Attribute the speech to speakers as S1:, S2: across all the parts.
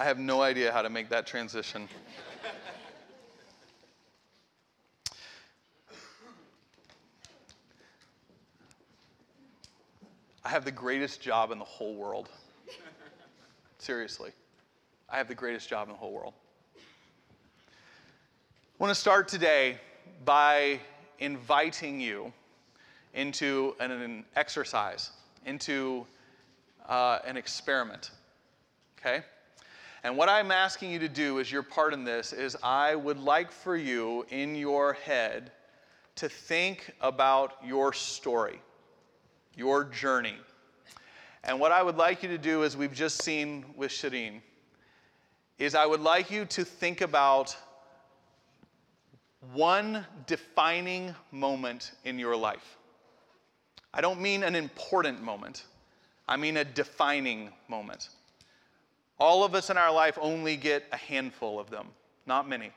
S1: I have no idea how to make that transition. I have the greatest job in the whole world. Seriously. I have the greatest job in the whole world. I want to start today by inviting you into an, an exercise, into uh, an experiment. Okay? And what I'm asking you to do as your part in this is I would like for you in your head to think about your story, your journey. And what I would like you to do, as we've just seen with Shireen, is I would like you to think about one defining moment in your life. I don't mean an important moment, I mean a defining moment. All of us in our life only get a handful of them, not many.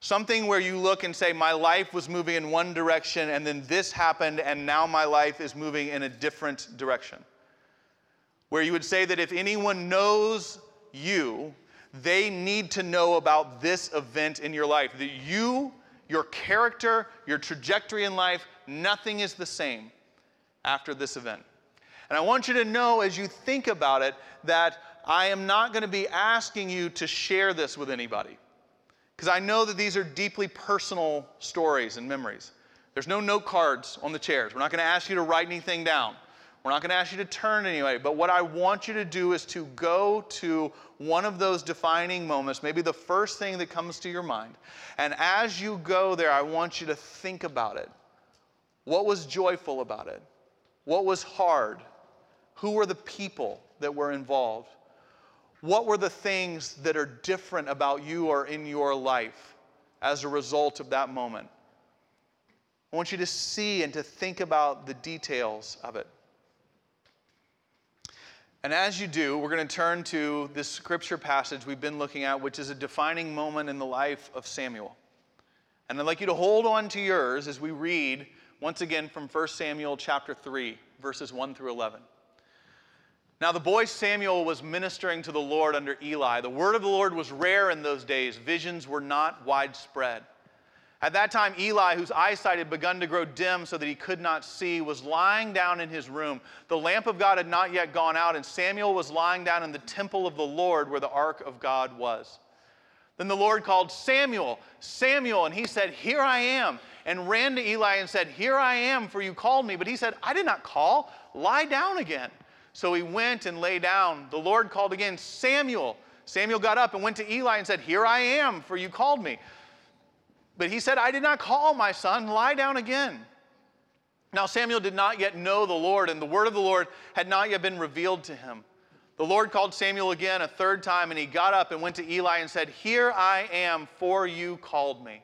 S1: Something where you look and say, My life was moving in one direction, and then this happened, and now my life is moving in a different direction. Where you would say that if anyone knows you, they need to know about this event in your life. That you, your character, your trajectory in life, nothing is the same after this event. And I want you to know as you think about it that I am not going to be asking you to share this with anybody. Because I know that these are deeply personal stories and memories. There's no note cards on the chairs. We're not going to ask you to write anything down. We're not going to ask you to turn anyway, but what I want you to do is to go to one of those defining moments, maybe the first thing that comes to your mind. And as you go there, I want you to think about it. What was joyful about it? What was hard? Who were the people that were involved? What were the things that are different about you or in your life as a result of that moment? I want you to see and to think about the details of it. And as you do, we're going to turn to this scripture passage we've been looking at, which is a defining moment in the life of Samuel. And I'd like you to hold on to yours as we read once again from 1 Samuel chapter 3, verses 1 through 11. Now, the boy Samuel was ministering to the Lord under Eli. The word of the Lord was rare in those days, visions were not widespread. At that time, Eli, whose eyesight had begun to grow dim so that he could not see, was lying down in his room. The lamp of God had not yet gone out, and Samuel was lying down in the temple of the Lord where the ark of God was. Then the Lord called Samuel, Samuel, and he said, Here I am, and ran to Eli and said, Here I am, for you called me. But he said, I did not call, lie down again. So he went and lay down. The Lord called again, Samuel. Samuel got up and went to Eli and said, Here I am, for you called me. But he said, I did not call my son, lie down again. Now Samuel did not yet know the Lord, and the word of the Lord had not yet been revealed to him. The Lord called Samuel again a third time, and he got up and went to Eli and said, Here I am, for you called me.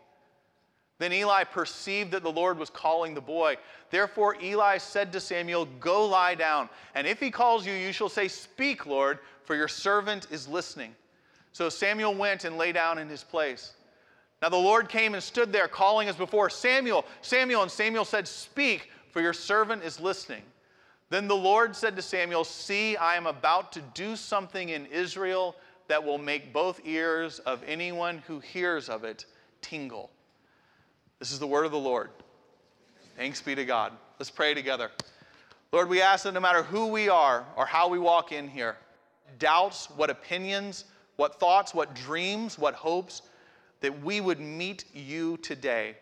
S1: Then Eli perceived that the Lord was calling the boy. Therefore Eli said to Samuel, Go lie down, and if he calls you, you shall say, Speak, Lord, for your servant is listening. So Samuel went and lay down in his place. Now the Lord came and stood there, calling as before, Samuel, Samuel. And Samuel said, Speak, for your servant is listening. Then the Lord said to Samuel, See, I am about to do something in Israel that will make both ears of anyone who hears of it tingle. This is the word of the Lord. Thanks be to God. Let's pray together. Lord, we ask that no matter who we are or how we walk in here, doubts, what opinions, what thoughts, what dreams, what hopes, that we would meet you today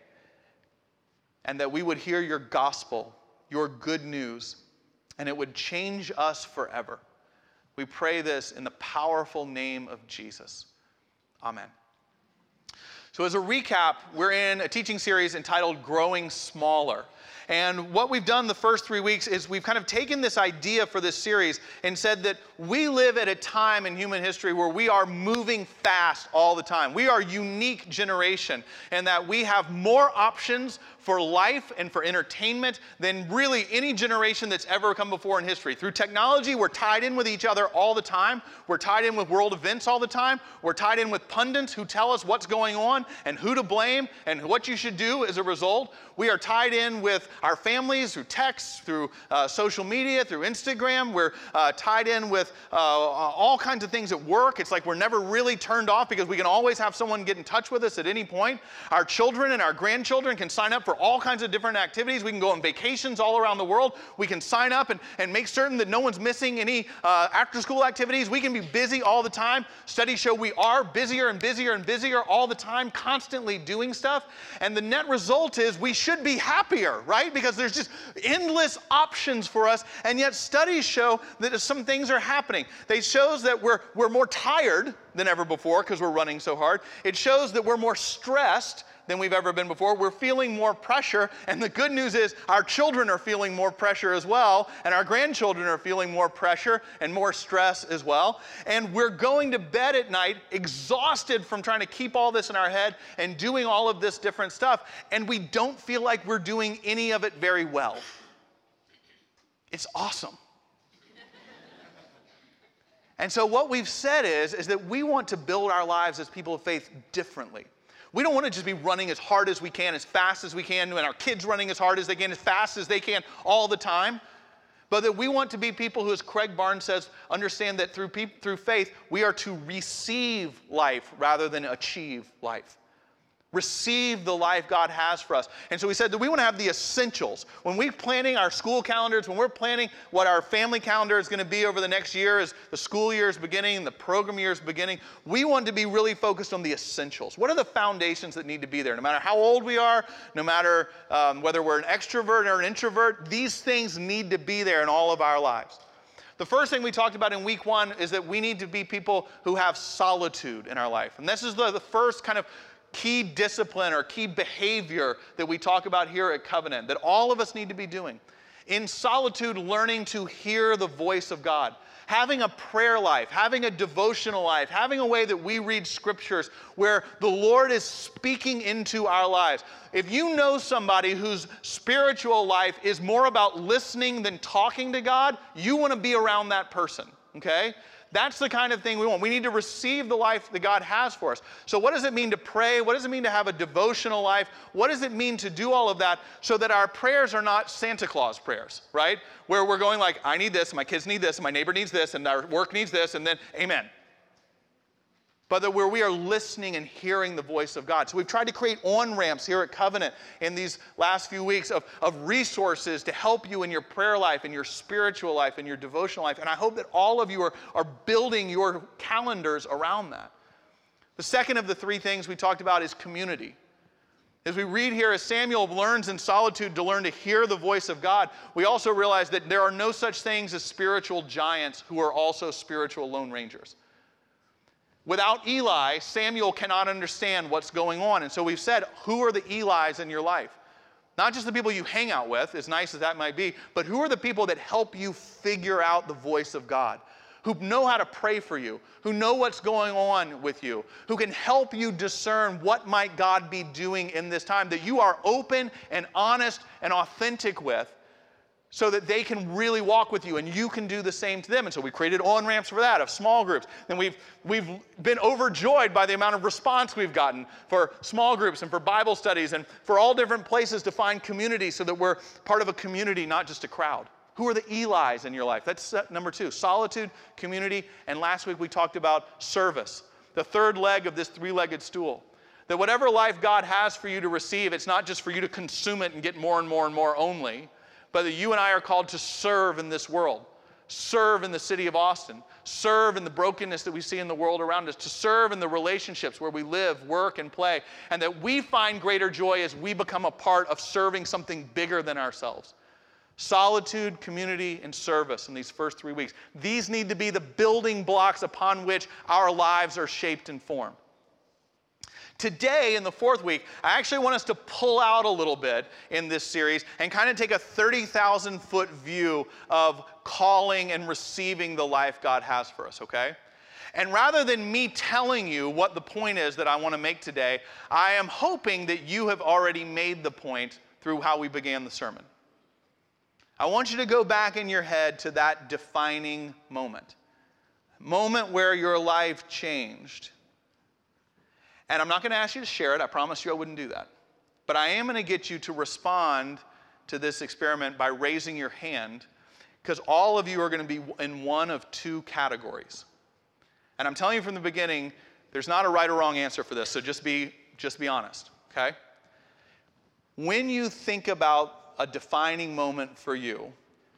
S1: and that we would hear your gospel, your good news, and it would change us forever. We pray this in the powerful name of Jesus. Amen. So, as a recap, we're in a teaching series entitled Growing Smaller. And what we've done the first three weeks is we've kind of taken this idea for this series and said that we live at a time in human history where we are moving fast all the time. We are a unique generation and that we have more options for life and for entertainment than really any generation that's ever come before in history. Through technology, we're tied in with each other all the time. We're tied in with world events all the time. We're tied in with pundits who tell us what's going on and who to blame and what you should do as a result. We are tied in with our families, through text, through uh, social media, through Instagram. We're uh, tied in with uh, all kinds of things at work. It's like we're never really turned off because we can always have someone get in touch with us at any point. Our children and our grandchildren can sign up for all kinds of different activities. We can go on vacations all around the world. We can sign up and, and make certain that no one's missing any uh, after school activities. We can be busy all the time. Studies show we are busier and busier and busier all the time, constantly doing stuff. And the net result is we should be happier, right? Because there's just endless options for us. And yet studies show that some things are happening. They shows that we're, we're more tired than ever before because we're running so hard. It shows that we're more stressed than we've ever been before. We're feeling more pressure. And the good news is our children are feeling more pressure as well. And our grandchildren are feeling more pressure and more stress as well. And we're going to bed at night exhausted from trying to keep all this in our head and doing all of this different stuff. And we don't feel like we're doing any of it very well. It's awesome. And so what we've said is, is that we want to build our lives as people of faith differently. We don't want to just be running as hard as we can, as fast as we can, and our kids running as hard as they can, as fast as they can all the time. But that we want to be people who, as Craig Barnes says, understand that through, through faith, we are to receive life rather than achieve life receive the life God has for us. And so we said that we want to have the essentials. When we're planning our school calendars, when we're planning what our family calendar is going to be over the next year as the school year is beginning, the program year is beginning, we want to be really focused on the essentials. What are the foundations that need to be there? No matter how old we are, no matter um, whether we're an extrovert or an introvert, these things need to be there in all of our lives. The first thing we talked about in week one is that we need to be people who have solitude in our life. And this is the, the first kind of key discipline or key behavior that we talk about here at Covenant that all of us need to be doing. In solitude, learning to hear the voice of God. Having a prayer life, having a devotional life, having a way that we read scriptures where the Lord is speaking into our lives. If you know somebody whose spiritual life is more about listening than talking to God, you want to be around that person, okay? That's the kind of thing we want. We need to receive the life that God has for us. So, what does it mean to pray? What does it mean to have a devotional life? What does it mean to do all of that so that our prayers are not Santa Claus prayers, right? Where we're going like, I need this, my kids need this, my neighbor needs this, and our work needs this, and then amen but that where we are listening and hearing the voice of God. So we've tried to create on ramps here at Covenant in these last few weeks of, of resources to help you in your prayer life, in your spiritual life, in your devotional life. And I hope that all of you are, are building your calendars around that. The second of the three things we talked about is community. As we read here, as Samuel learns in solitude to learn to hear the voice of God, we also realize that there are no such things as spiritual giants who are also spiritual lone rangers. Without Eli, Samuel cannot understand what's going on. And so we've said, who are the Elis in your life? Not just the people you hang out with, as nice as that might be, but who are the people that help you figure out the voice of God? Who know how to pray for you, who know what's going on with you, who can help you discern what might God be doing in this time that you are open and honest and authentic with so that they can really walk with you and you can do the same to them. And so we created on ramps for that of small groups. And we've, we've been overjoyed by the amount of response we've gotten for small groups and for Bible studies and for all different places to find community so that we're part of a community, not just a crowd. Who are the Eli's in your life? That's number two solitude, community. And last week we talked about service, the third leg of this three legged stool. That whatever life God has for you to receive, it's not just for you to consume it and get more and more and more only but that you and I are called to serve in this world, serve in the city of Austin, serve in the brokenness that we see in the world around us, to serve in the relationships where we live, work, and play, and that we find greater joy as we become a part of serving something bigger than ourselves. Solitude, community, and service in these first three weeks. These need to be the building blocks upon which our lives are shaped and formed. Today, in the fourth week, I actually want us to pull out a little bit in this series and kind of take a 30,000 foot view of calling and receiving the life God has for us, okay? And rather than me telling you what the point is that I want to make today, I am hoping that you have already made the point through how we began the sermon. I want you to go back in your head to that defining moment, moment where your life changed and I'm not going to ask you to share it. I promise you I wouldn't do that. But I am going to get you to respond to this experiment by raising your hand because all of you are going to be in one of two categories. And I'm telling you from the beginning, there's not a right or wrong answer for this, so just be, just be honest, okay? When you think about a defining moment for you,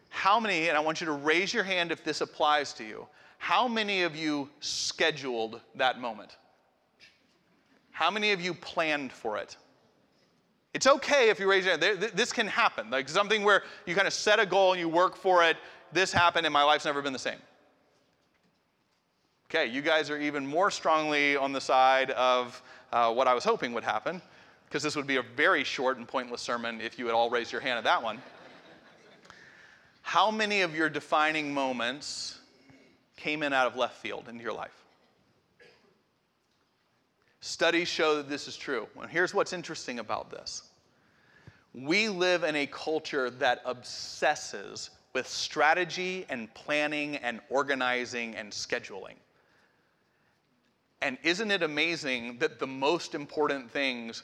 S1: how many, and I want you to raise your hand if this applies to you, how many of you scheduled that moment? How many of you planned for it? It's okay if you raise your hand. This can happen. Like something where you kind of set a goal and you work for it. This happened and my life's never been the same. Okay, you guys are even more strongly on the side of uh, what I was hoping would happen, because this would be a very short and pointless sermon if you had all raised your hand at that one. How many of your defining moments came in out of left field into your life? Studies show that this is true. And here's what's interesting about this we live in a culture that obsesses with strategy and planning and organizing and scheduling. And isn't it amazing that the most important things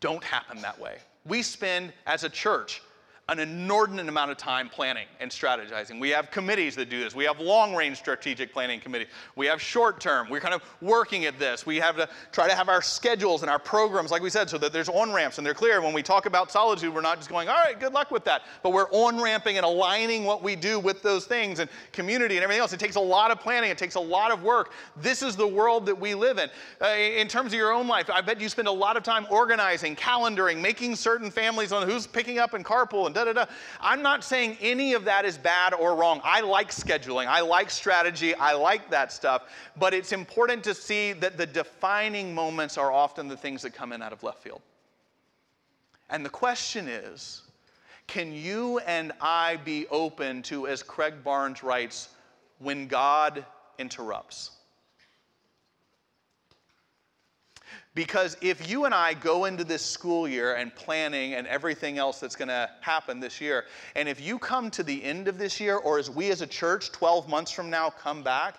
S1: don't happen that way? We spend, as a church, an inordinate amount of time planning and strategizing. We have committees that do this. We have long range strategic planning committees. We have short term. We're kind of working at this. We have to try to have our schedules and our programs, like we said, so that there's on ramps and they're clear. When we talk about solitude, we're not just going, all right, good luck with that. But we're on ramping and aligning what we do with those things and community and everything else. It takes a lot of planning, it takes a lot of work. This is the world that we live in. Uh, in terms of your own life, I bet you spend a lot of time organizing, calendaring, making certain families on who's picking up and carpool and da da da. I'm not saying any of that is bad or wrong. I like scheduling, I like strategy, I like that stuff. But it's important to see that the defining moments are often the things that come in out of left field. And the question is can you and I be open to, as Craig Barnes writes, when God interrupts? Because if you and I go into this school year and planning and everything else that's going to happen this year, and if you come to the end of this year, or as we as a church 12 months from now come back,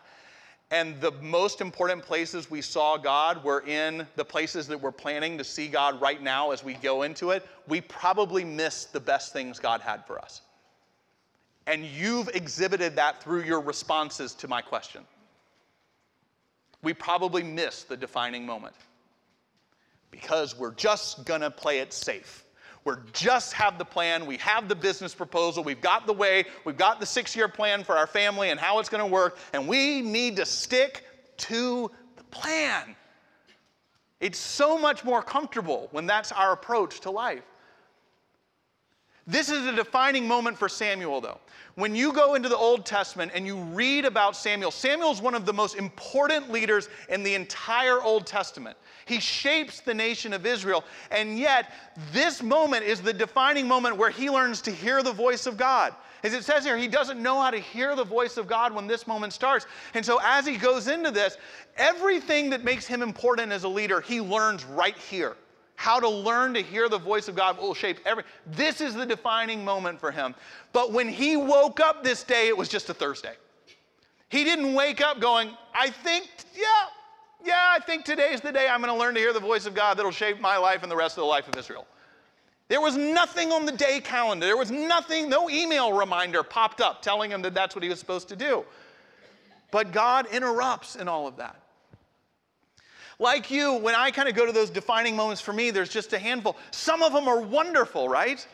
S1: and the most important places we saw God were in the places that we're planning to see God right now as we go into it, we probably missed the best things God had for us. And you've exhibited that through your responses to my question. We probably missed the defining moment because we're just going to play it safe. We're just have the plan, we have the business proposal, we've got the way, we've got the six year plan for our family and how it's going to work, and we need to stick to the plan. It's so much more comfortable when that's our approach to life. This is a defining moment for Samuel, though. When you go into the Old Testament and you read about Samuel, Samuel is one of the most important leaders in the entire Old Testament. He shapes the nation of Israel, and yet this moment is the defining moment where he learns to hear the voice of God. As it says here, he doesn't know how to hear the voice of God when this moment starts. And so, as he goes into this, everything that makes him important as a leader, he learns right here how to learn to hear the voice of God will shape every. This is the defining moment for him. But when he woke up this day, it was just a Thursday. He didn't wake up going, I think, yeah, yeah, I think today's the day I'm going to learn to hear the voice of God that'll shape my life and the rest of the life of Israel. There was nothing on the day calendar. There was nothing, no email reminder popped up telling him that that's what he was supposed to do. But God interrupts in all of that. Like you, when I kind of go to those defining moments for me, there's just a handful. Some of them are wonderful, right?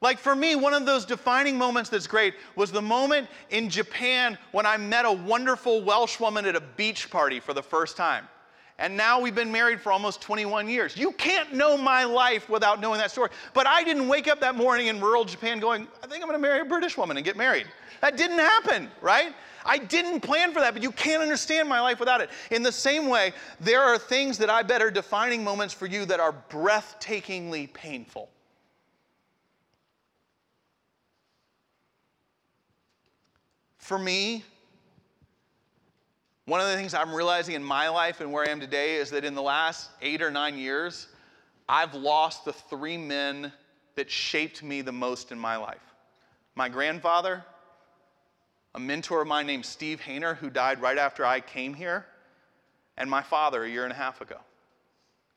S1: Like for me, one of those defining moments that's great was the moment in Japan when I met a wonderful Welsh woman at a beach party for the first time. And now we've been married for almost 21 years. You can't know my life without knowing that story. But I didn't wake up that morning in rural Japan going, I think I'm going to marry a British woman and get married. That didn't happen, right? I didn't plan for that, but you can't understand my life without it. In the same way, there are things that I bet are defining moments for you that are breathtakingly painful. For me, one of the things I'm realizing in my life and where I am today is that in the last eight or nine years, I've lost the three men that shaped me the most in my life my grandfather, a mentor of mine named Steve Hayner, who died right after I came here, and my father a year and a half ago.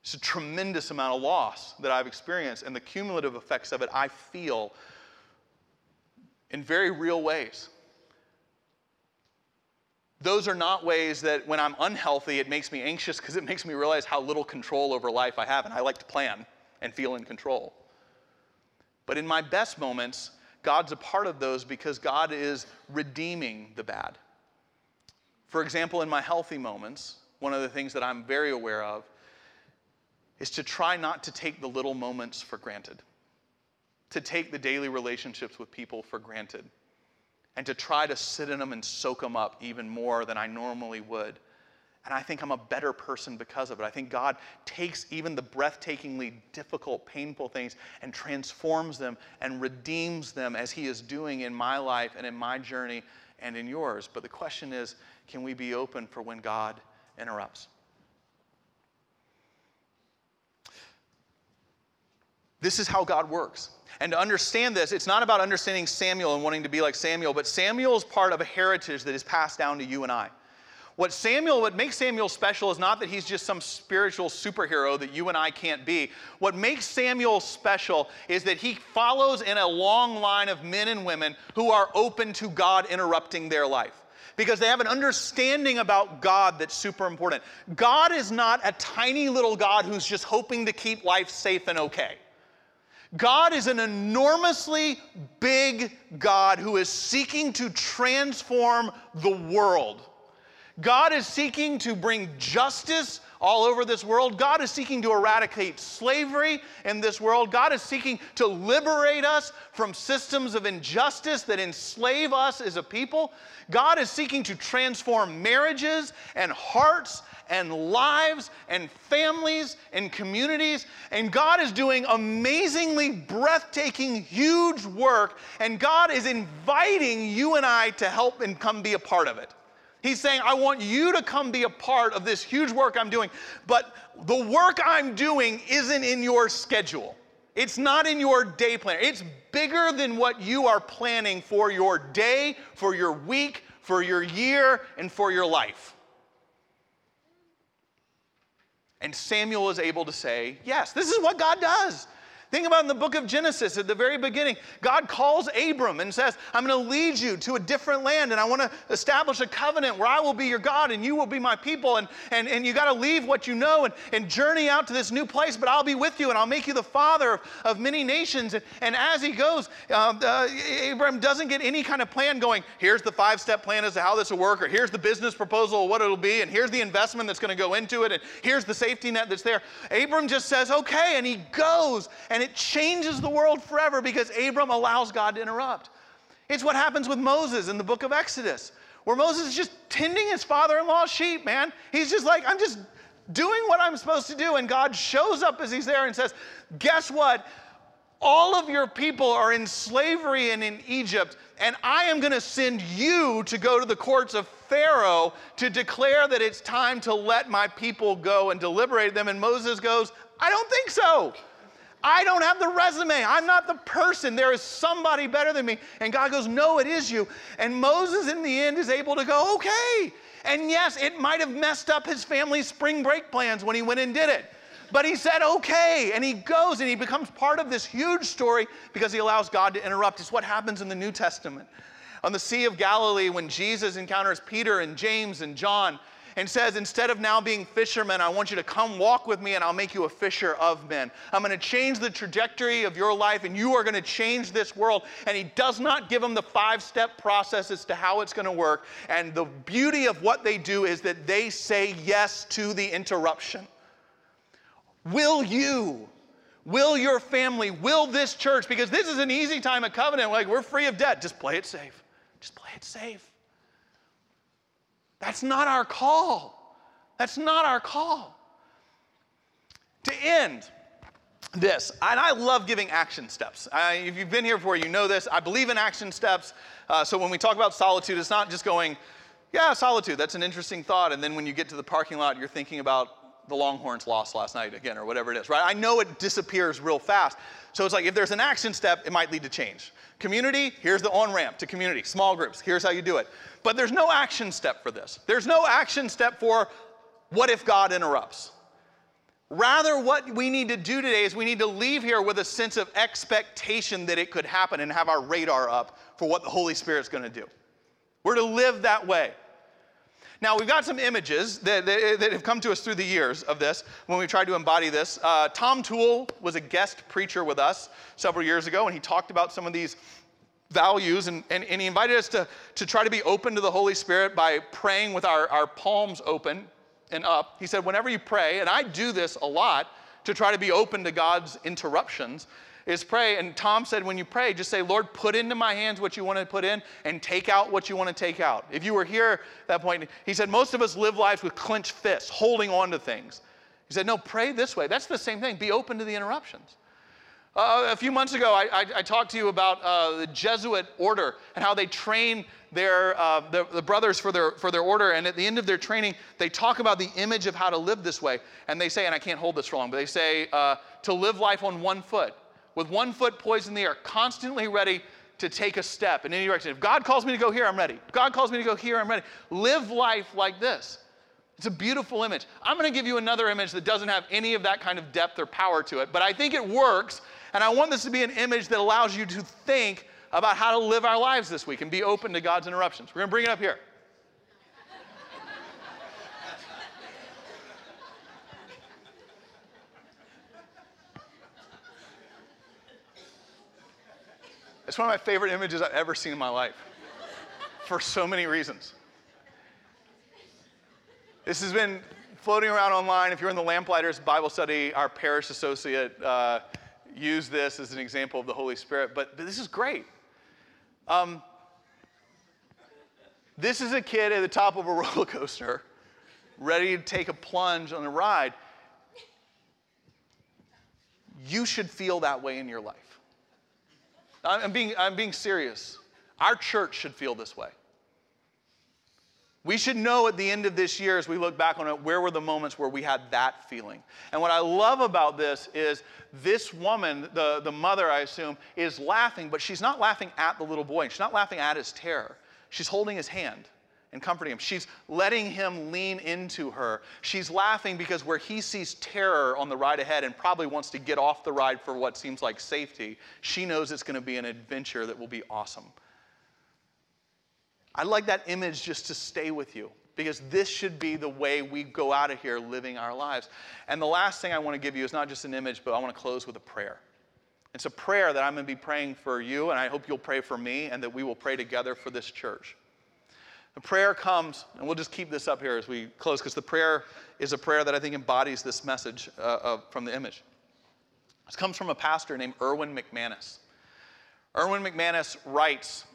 S1: It's a tremendous amount of loss that I've experienced, and the cumulative effects of it I feel in very real ways. Those are not ways that when I'm unhealthy, it makes me anxious because it makes me realize how little control over life I have, and I like to plan and feel in control. But in my best moments, God's a part of those because God is redeeming the bad. For example, in my healthy moments, one of the things that I'm very aware of is to try not to take the little moments for granted, to take the daily relationships with people for granted, and to try to sit in them and soak them up even more than I normally would. And I think I'm a better person because of it. I think God takes even the breathtakingly difficult, painful things and transforms them and redeems them as He is doing in my life and in my journey and in yours. But the question is can we be open for when God interrupts? This is how God works. And to understand this, it's not about understanding Samuel and wanting to be like Samuel, but Samuel is part of a heritage that is passed down to you and I. What Samuel, what makes Samuel special is not that he's just some spiritual superhero that you and I can't be. What makes Samuel special is that he follows in a long line of men and women who are open to God interrupting their life because they have an understanding about God that's super important. God is not a tiny little God who's just hoping to keep life safe and okay. God is an enormously big God who is seeking to transform the world. God is seeking to bring justice all over this world. God is seeking to eradicate slavery in this world. God is seeking to liberate us from systems of injustice that enslave us as a people. God is seeking to transform marriages and hearts and lives and families and communities. And God is doing amazingly breathtaking, huge work. And God is inviting you and I to help and come be a part of it. He's saying, I want you to come be a part of this huge work I'm doing, but the work I'm doing isn't in your schedule. It's not in your day plan. It's bigger than what you are planning for your day, for your week, for your year, and for your life. And Samuel is able to say, Yes, this is what God does. Think about in the book of Genesis at the very beginning. God calls Abram and says, I'm going to lead you to a different land and I want to establish a covenant where I will be your God and you will be my people. And, and, and you got to leave what you know and, and journey out to this new place, but I'll be with you and I'll make you the father of, of many nations. And, and as he goes, uh, uh, Abram doesn't get any kind of plan going, here's the five step plan as to how this will work, or here's the business proposal of what it'll be, and here's the investment that's going to go into it, and here's the safety net that's there. Abram just says, okay, and he goes. And it changes the world forever because Abram allows God to interrupt. It's what happens with Moses in the book of Exodus, where Moses is just tending his father in law's sheep, man. He's just like, I'm just doing what I'm supposed to do. And God shows up as he's there and says, Guess what? All of your people are in slavery and in Egypt, and I am going to send you to go to the courts of Pharaoh to declare that it's time to let my people go and deliberate them. And Moses goes, I don't think so. I don't have the resume. I'm not the person. There is somebody better than me. And God goes, No, it is you. And Moses, in the end, is able to go, Okay. And yes, it might have messed up his family's spring break plans when he went and did it. But he said, okay. And he goes and he becomes part of this huge story because he allows God to interrupt. It's what happens in the New Testament. On the Sea of Galilee, when Jesus encounters Peter and James and John, and says, Instead of now being fishermen, I want you to come walk with me and I'll make you a fisher of men. I'm going to change the trajectory of your life and you are going to change this world. And he does not give them the five step process as to how it's going to work. And the beauty of what they do is that they say yes to the interruption. Will you? Will your family? Will this church? Because this is an easy time of covenant. Like, we're free of debt. Just play it safe. Just play it safe. That's not our call. That's not our call. To end this, and I love giving action steps. I, if you've been here before, you know this. I believe in action steps. Uh, so when we talk about solitude, it's not just going, yeah, solitude, that's an interesting thought. And then when you get to the parking lot, you're thinking about the Longhorns lost last night again, or whatever it is, right? I know it disappears real fast. So it's like if there's an action step, it might lead to change. Community, here's the on ramp to community. Small groups, here's how you do it. But there's no action step for this. There's no action step for what if God interrupts. Rather, what we need to do today is we need to leave here with a sense of expectation that it could happen and have our radar up for what the Holy Spirit's to do. We're to live that way. Now, we've got some images that, that, that, have come to us through the years of this when we tried to embody this. Uh, Tom Tewell was a guest preacher with us several years ago, and he talked about some of these values, and, and, and he invited us to, to try to be open to the Holy Spirit by praying with our, our palms open and up. He said, whenever you pray, and I do this a lot to try to be open to God's interruptions, is pray. And Tom said, when you pray, just say, Lord, put into my hands what you want to put in and take out what you want to take out. If you were here at that point, he said, most of us live lives with clenched fists, holding on to things. He said, no, pray this way. That's the same thing. Be open to the interruptions. Uh, a few months ago, I, I, I talked to you about uh, the Jesuit order and how they train their, uh, the, the, brothers for their, for their order. And at the end of their training, they talk about the image of how to live this way. And they say, and I can't hold this wrong, but they say uh, to live life on one foot, with one foot poised in the air, constantly ready to take a step in any direction. If God calls me to go here, I'm ready. If God calls me to go here, I'm ready. Live life like this. It's a beautiful image. I'm going to give you another image that doesn't have any of that kind of depth or power to it, but I think it works and I want this to be an image that allows you to think about how to live our lives this week and be open to God's interruptions. We're going to bring it up here. It's one of my favorite images I've ever seen in my life for so many reasons. This has been floating around online. If you're in the Lamplighters Bible study, our parish associate uh, use this as an example of the Holy Spirit, but, but this is great. Um, this is a kid at the top of a roller coaster, ready to take a plunge on a ride. You should feel that way in your life. I'm being, I'm being serious. Our church should feel this way. We should know at the end of this year, as we look back on it, where were the moments where we had that feeling. And what I love about this is this woman, the, the mother, I assume, is laughing, but she's not laughing at the little boy. She's not laughing at his terror. She's holding his hand and comforting him. She's letting him lean into her. She's laughing because where he sees terror on the ride ahead and probably wants to get off the ride for what seems like safety, she knows it's going to be an adventure that will be awesome. I'd like that image just to stay with you because this should be the way we go out of here living our lives. And the last thing I want to give you is not just an image, but I want to close with a prayer. It's a prayer that I'm going to be praying for you, and I hope you'll pray for me, and that we will pray together for this church. The prayer comes, and we'll just keep this up here as we close, because the prayer is a prayer that I think embodies this message uh, from the image. This comes from a pastor named Erwin McManus. Erwin McManus writes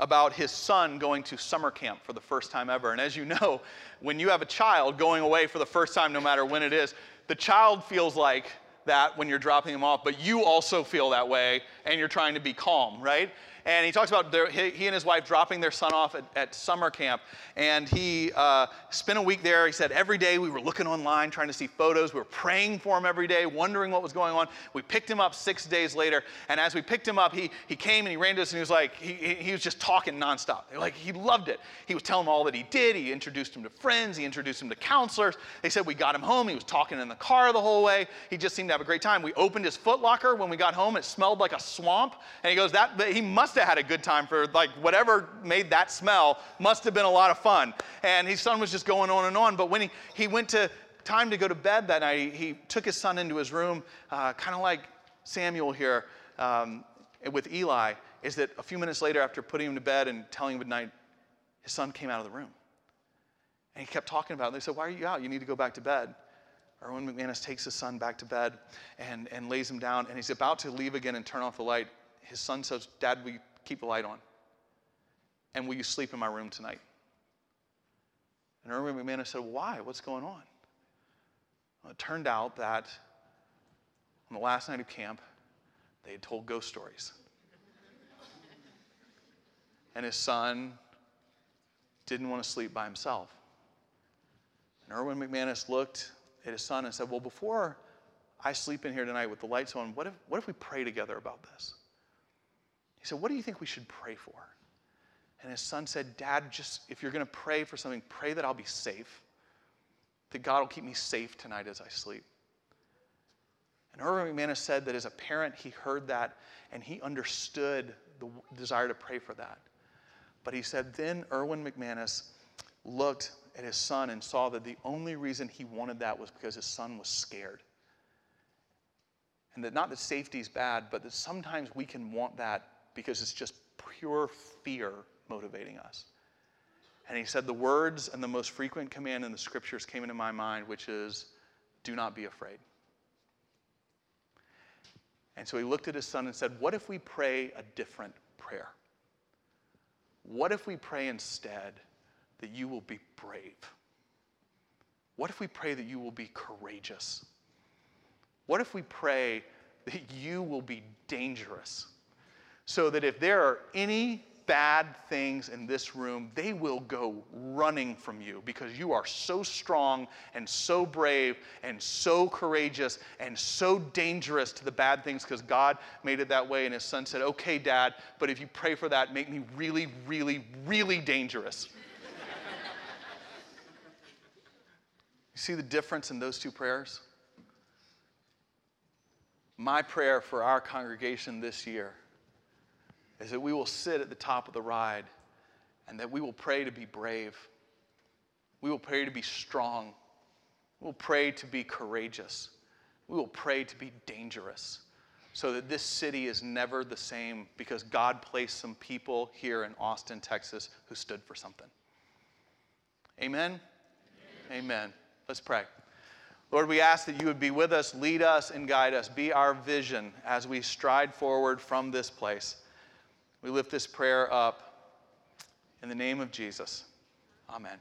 S1: about his son going to summer camp for the first time ever. And as you know, when you have a child going away for the first time, no matter when it is, the child feels like that when you're dropping them off, but you also feel that way and you're trying to be calm, right? And he talks about their, he, and his wife dropping their son off at, at summer camp. And he uh, spent a week there. He said, every day we were looking online, trying to see photos. We were praying for him every day, wondering what was going on. We picked him up six days later. And as we picked him up, he, he came and he ran to us and he was like, he, he was just talking nonstop. Like, he loved it. He was telling them all that he did. He introduced him to friends. He introduced him to counselors. They said we got him home. He was talking in the car the whole way. He just seemed to have a great time. We opened his foot locker when we got home. It smelled like a swamp. And he goes, that, he must have had a good time for like whatever made that smell must have been a lot of fun. And his son was just going on and on. But when he, he went to time to go to bed that night, he, he took his son into his room, uh, kind of like Samuel here um, with Eli, is that a few minutes later, after putting him to bed and telling him good night, his son came out of the room. And he kept talking about it. And They said, Why are you out? You need to go back to bed. Erwin McManus takes his son back to bed and, and lays him down, and he's about to leave again and turn off the light. His son says, Dad, will you keep the light on. And will you sleep in my room tonight? And Erwin McManus said, Why? What's going on? Well, it turned out that on the last night of camp, they had told ghost stories. and his son didn't want to sleep by himself. And Erwin McManus looked at his son and said, Well, before I sleep in here tonight with the lights on, what if, what if we pray together about this? Said, What do you think we should pray for? And his son said, Dad, just if you're going to pray for something, pray that I'll be safe, that God will keep me safe tonight as I sleep. And Erwin McManus said that as a parent, he heard that and he understood the desire to pray for that. But he said then Erwin McManus looked at his son and saw that the only reason he wanted that was because his son was scared. And that not that safety is bad, but that sometimes we can want that because it's just pure fear motivating us. And he said, The words and the most frequent command in the scriptures came into my mind, which is, Do not be afraid. And so he looked at his son and said, What if we pray a different prayer? What if we pray instead that you will be brave? What if we pray that you will be courageous? What if we pray that you will be dangerous? So that if there are any bad things in this room, they will go running from you because you are so strong and so brave and so courageous and so dangerous to the bad things because God made it that way. And his son said, Okay, dad, but if you pray for that, make me really, really, really dangerous. you see the difference in those two prayers? My prayer for our congregation this year is that we will sit at the top of the ride and that we will pray to be brave. We will pray to be strong. We will pray to be courageous. We will pray to be dangerous so that this city is never the same because God placed some people here in Austin, Texas who stood for something. Amen? Amen. Amen. Let's pray. Lord, we ask that you would be with us, lead us, and guide us. Be our vision as we stride forward from this place. We lift this prayer up in the name of Jesus. Amen.